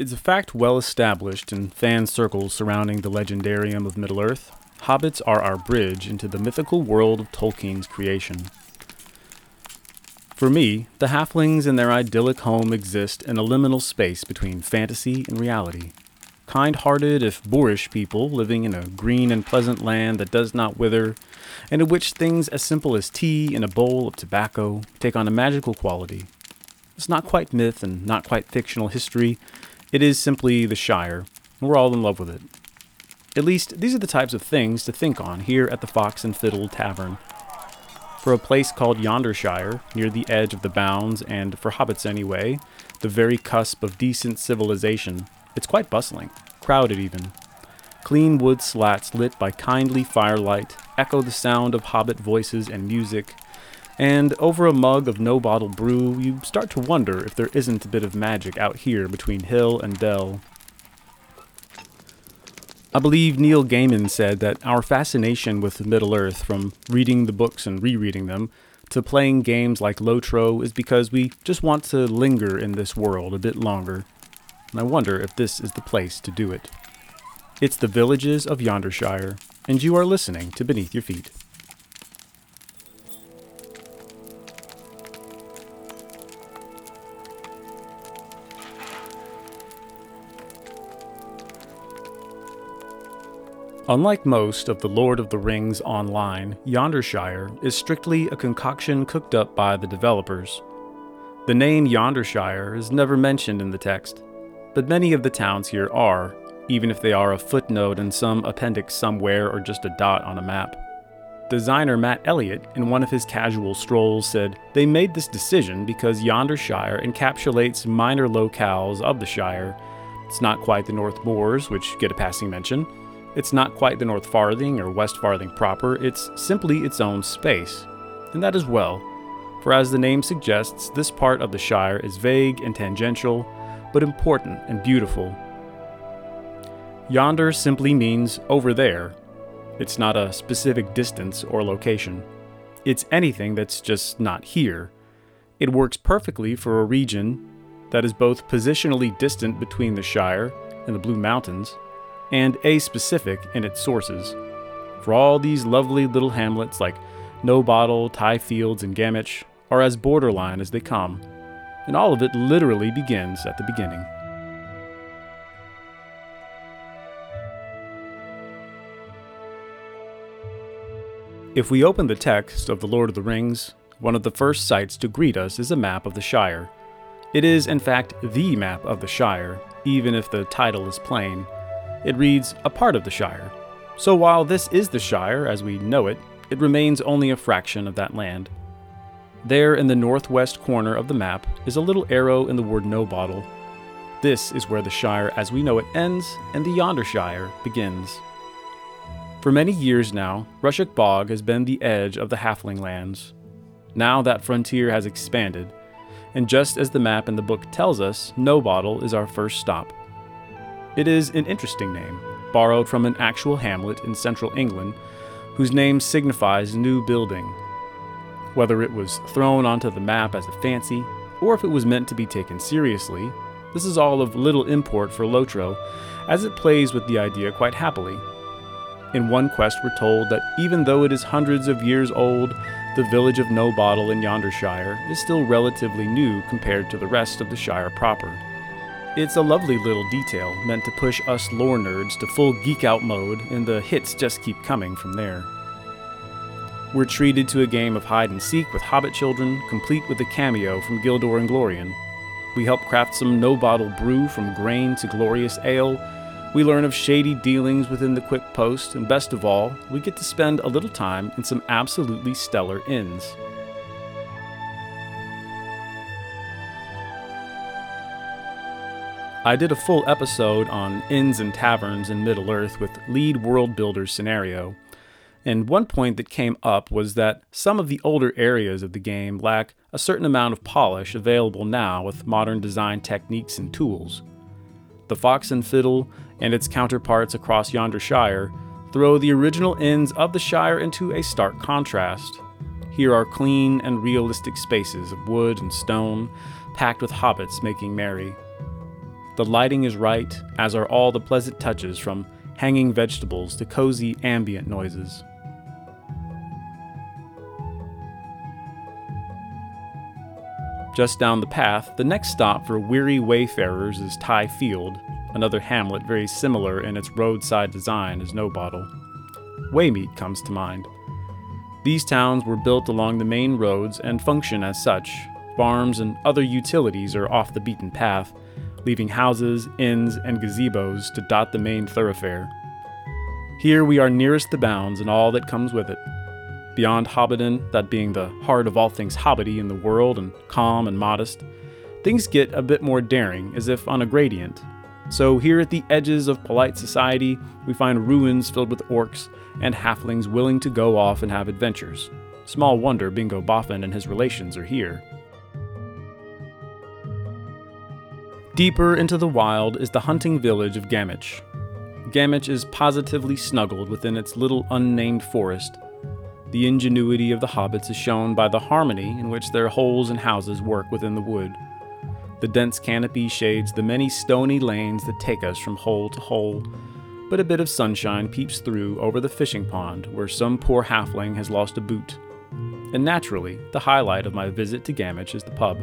It's a fact well established in fan circles surrounding the legendarium of Middle Earth. Hobbits are our bridge into the mythical world of Tolkien's creation. For me, the halflings and their idyllic home exist in a liminal space between fantasy and reality. Kind hearted, if boorish people living in a green and pleasant land that does not wither, and in which things as simple as tea and a bowl of tobacco take on a magical quality. It's not quite myth and not quite fictional history, it is simply the Shire, and we're all in love with it. At least, these are the types of things to think on here at the Fox and Fiddle Tavern. For a place called Yondershire, near the edge of the bounds, and for hobbits anyway, the very cusp of decent civilization, it's quite bustling, crowded even. Clean wood slats lit by kindly firelight echo the sound of hobbit voices and music, and over a mug of Nobottle brew, you start to wonder if there isn't a bit of magic out here between hill and dell. I believe Neil Gaiman said that our fascination with Middle Earth, from reading the books and rereading them, to playing games like Lotro, is because we just want to linger in this world a bit longer. And I wonder if this is the place to do it. It's the villages of Yondershire, and you are listening to Beneath Your Feet. Unlike most of the Lord of the Rings online, Yondershire is strictly a concoction cooked up by the developers. The name Yondershire is never mentioned in the text, but many of the towns here are, even if they are a footnote in some appendix somewhere or just a dot on a map. Designer Matt Elliott, in one of his casual strolls, said they made this decision because Yondershire encapsulates minor locales of the Shire. It's not quite the North Moors, which get a passing mention, it's not quite the North Farthing or West Farthing proper, it's simply its own space. And that is well, for as the name suggests, this part of the Shire is vague and tangential, but important and beautiful. Yonder simply means over there. It's not a specific distance or location. It's anything that's just not here. It works perfectly for a region that is both positionally distant between the Shire and the Blue Mountains and a-specific in its sources. For all these lovely little hamlets like Nobottle, Tie Fields, and Gamwich are as borderline as they come, and all of it literally begins at the beginning. If we open the text of The Lord of the Rings, one of the first sights to greet us is a map of the Shire. It is, in fact, the map of the Shire, even if the title is plain, it reads a part of the Shire. So while this is the Shire as we know it, it remains only a fraction of that land. There in the northwest corner of the map is a little arrow in the word Nobottle. This is where the Shire as we know it ends and the Yondershire begins. For many years now, Rushock Bog has been the edge of the Halfling lands. Now that frontier has expanded, and just as the map in the book tells us, Nobottle is our first stop. It is an interesting name, borrowed from an actual hamlet in central England, whose name signifies new building. Whether it was thrown onto the map as a fancy, or if it was meant to be taken seriously, this is all of little import for Lotro, as it plays with the idea quite happily. In one quest, we're told that even though it is hundreds of years old, the village of Nobottle in Yondershire is still relatively new compared to the rest of the Shire proper. It's a lovely little detail meant to push us lore nerds to full geek out mode, and the hits just keep coming from there. We're treated to a game of hide and seek with Hobbit children, complete with a cameo from Gildor Inglorion. We help craft some Nobottle brew from grain to glorious ale. We learn of shady dealings within the Quick Post, and best of all, we get to spend a little time in some absolutely stellar inns. I did a full episode on inns and taverns in Middle Earth with lead world builder scenario. And one point that came up was that some of the older areas of the game lack a certain amount of polish available now with modern design techniques and tools. The Fox and Fiddle and its counterparts across Yondershire throw the original inns of the Shire into a stark contrast. Here are clean and realistic spaces of wood and stone, packed with hobbits making merry. The lighting is right, as are all the pleasant touches from hanging vegetables to cozy ambient noises. Just down the path, the next stop for weary wayfarers is Tighfield, another hamlet very similar in its roadside design as Nobottle. Waymeet comes to mind. These towns were built along the main roads and function as such. Farms and other utilities are off the beaten path, leaving houses, inns, and gazebos to dot the main thoroughfare. Here we are nearest the bounds and all that comes with it. Beyond Hobbiton, that being the heart of all things hobbity in the world and calm and modest, things get a bit more daring, as if on a gradient. So, here at the edges of polite society, we find ruins filled with orcs and halflings willing to go off and have adventures. Small wonder Bingo Boffin and his relations are here. Deeper into the wild is the hunting village of Gamwich. Gamwich is positively snuggled within its little unnamed forest. The ingenuity of the hobbits is shown by the harmony in which their holes and houses work within the wood. The dense canopy shades the many stony lanes that take us from hole to hole, but a bit of sunshine peeps through over the fishing pond where some poor halfling has lost a boot. And naturally, the highlight of my visit to Gamwich is the pub.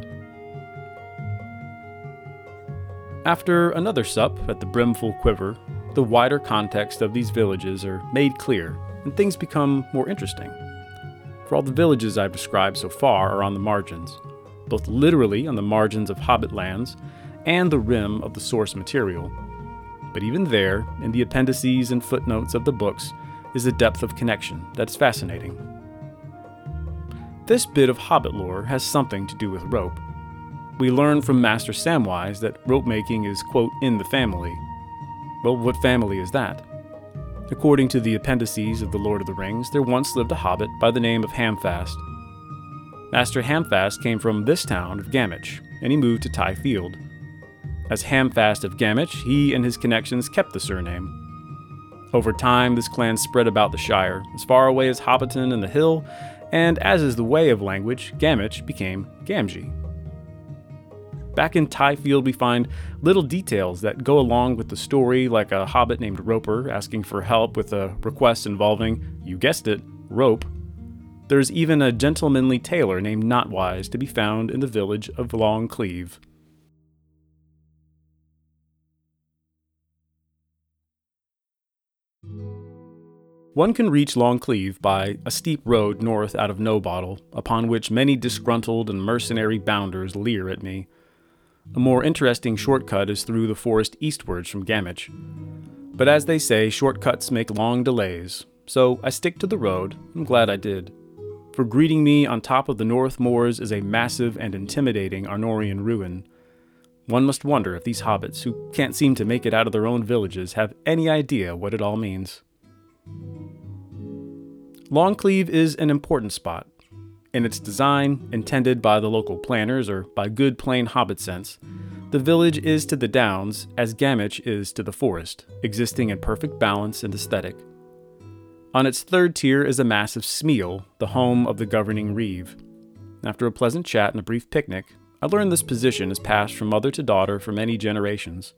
After another sup at the Brimful Quiver, the wider context of these villages are made clear, and things become more interesting. For all the villages I've described so far are on the margins, both literally on the margins of Hobbit lands and the rim of the source material, but even there, in the appendices and footnotes of the books, is a depth of connection that's fascinating. This bit of Hobbit lore has something to do with rope. We learn from Master Samwise that rope making is, quote, in the family. Well, what family is that? According to the appendices of The Lord of the Rings, there once lived a hobbit by the name of Hamfast. Master Hamfast came from this town of Gamwich, and he moved to Tighfield, as Hamfast of Gamwich, he and his connections kept the surname. Over time, this clan spread about the Shire, as far away as Hobbiton and the Hill, and as is the way of language, Gamwich became Gamgee. Back in Tighfield, we find little details that go along with the story, like a hobbit named Roper asking for help with a request involving, you guessed it, rope. There's even a gentlemanly tailor named Notwise to be found in the village of Long Cleeve. One can reach Long Cleeve by a steep road north out of Nobottle, upon which many disgruntled and mercenary bounders leer at me. A more interesting shortcut is through the forest eastwards from Gamwich. But as they say, shortcuts make long delays, so I stick to the road. I'm glad I did. For greeting me on top of the North Moors is a massive and intimidating Arnorian ruin. One must wonder if these hobbits, who can't seem to make it out of their own villages, have any idea what it all means. Long Cleeve is an important spot. In its design, intended by the local planners or by good plain hobbit sense, the village is to the downs as Gamwich is to the forest, existing in perfect balance and aesthetic. On its third tier is a massive smial, the home of the governing Reeve. After a pleasant chat and a brief picnic, I learned this position is passed from mother to daughter for many generations.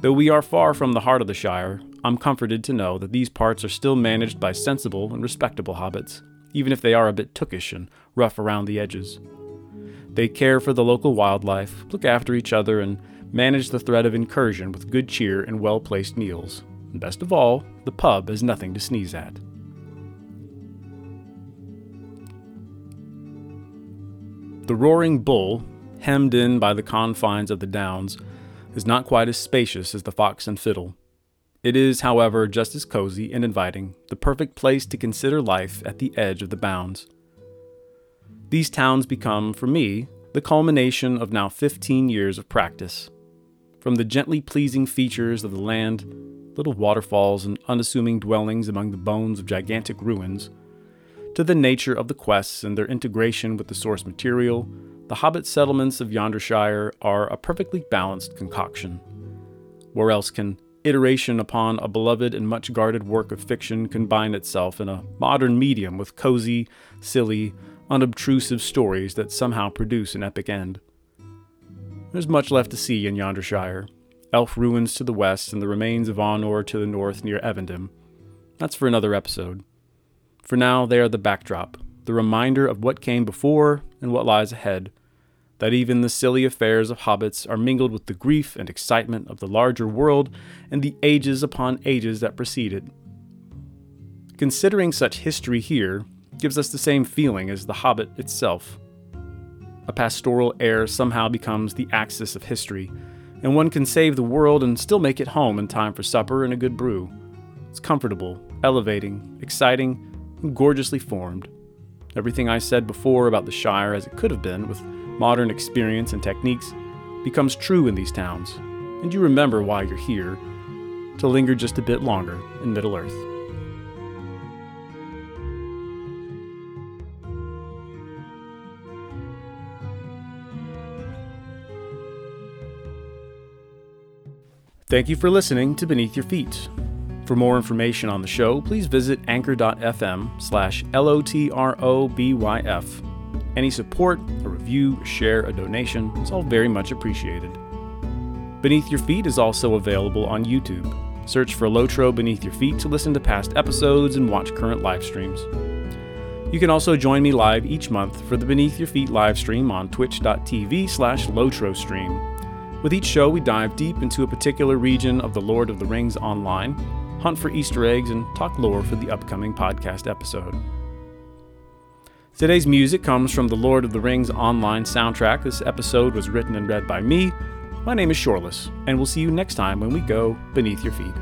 Though we are far from the heart of the Shire, I'm comforted to know that these parts are still managed by sensible and respectable hobbits, even if they are a bit tookish and rough around the edges. They care for the local wildlife, look after each other, and manage the threat of incursion with good cheer and well placed meals. And best of all, the pub is nothing to sneeze at. The Roaring Bull, hemmed in by the confines of the Downs, is not quite as spacious as the Fox and Fiddle. It is, however, just as cozy and inviting, the perfect place to consider life at the edge of the bounds. These towns become, for me, the culmination of now 15 years of practice. From the gently pleasing features of the land, little waterfalls and unassuming dwellings among the bones of gigantic ruins, to the nature of the quests and their integration with the source material, the hobbit settlements of Yondershire are a perfectly balanced concoction. Where else can iteration upon a beloved and much guarded work of fiction combine itself in a modern medium with cozy, silly, unobtrusive stories that somehow produce an epic end? there's much left to see in Yondershire. Elf ruins to the west and the remains of Arnor to the north near Evendim. That's for another episode. For now, they are the backdrop, the reminder of what came before and what lies ahead, that even the silly affairs of hobbits are mingled with the grief and excitement of the larger world and the ages upon ages that precede it. Considering such history here gives us the same feeling as The Hobbit itself. A pastoral air somehow becomes the axis of history, and one can save the world and still make it home in time for supper and a good brew. It's comfortable, elevating, exciting, and gorgeously formed. Everything I said before about the Shire as it could have been, with modern experience and techniques, becomes true in these towns, and you remember why you're here to linger just a bit longer in Middle Earth. Thank you for listening to Beneath Your Feet. For more information on the show, please visit anchor.fm slash L-O-T-R-O-B-Y-F. Any support, a review, a share, a donation is all very much appreciated. Beneath Your Feet is also available on YouTube. Search for Lotro Beneath Your Feet to listen to past episodes and watch current live streams. You can also join me live each month for the Beneath Your Feet live stream on twitch.tv slash LotroStream. With each show, we dive deep into a particular region of The Lord of the Rings online, hunt for Easter eggs, and talk lore for the upcoming podcast episode. Today's music comes from the Lord of the Rings online soundtrack. This episode was written and read by me. My name is Shoreless, and we'll see you next time when we go beneath your feet.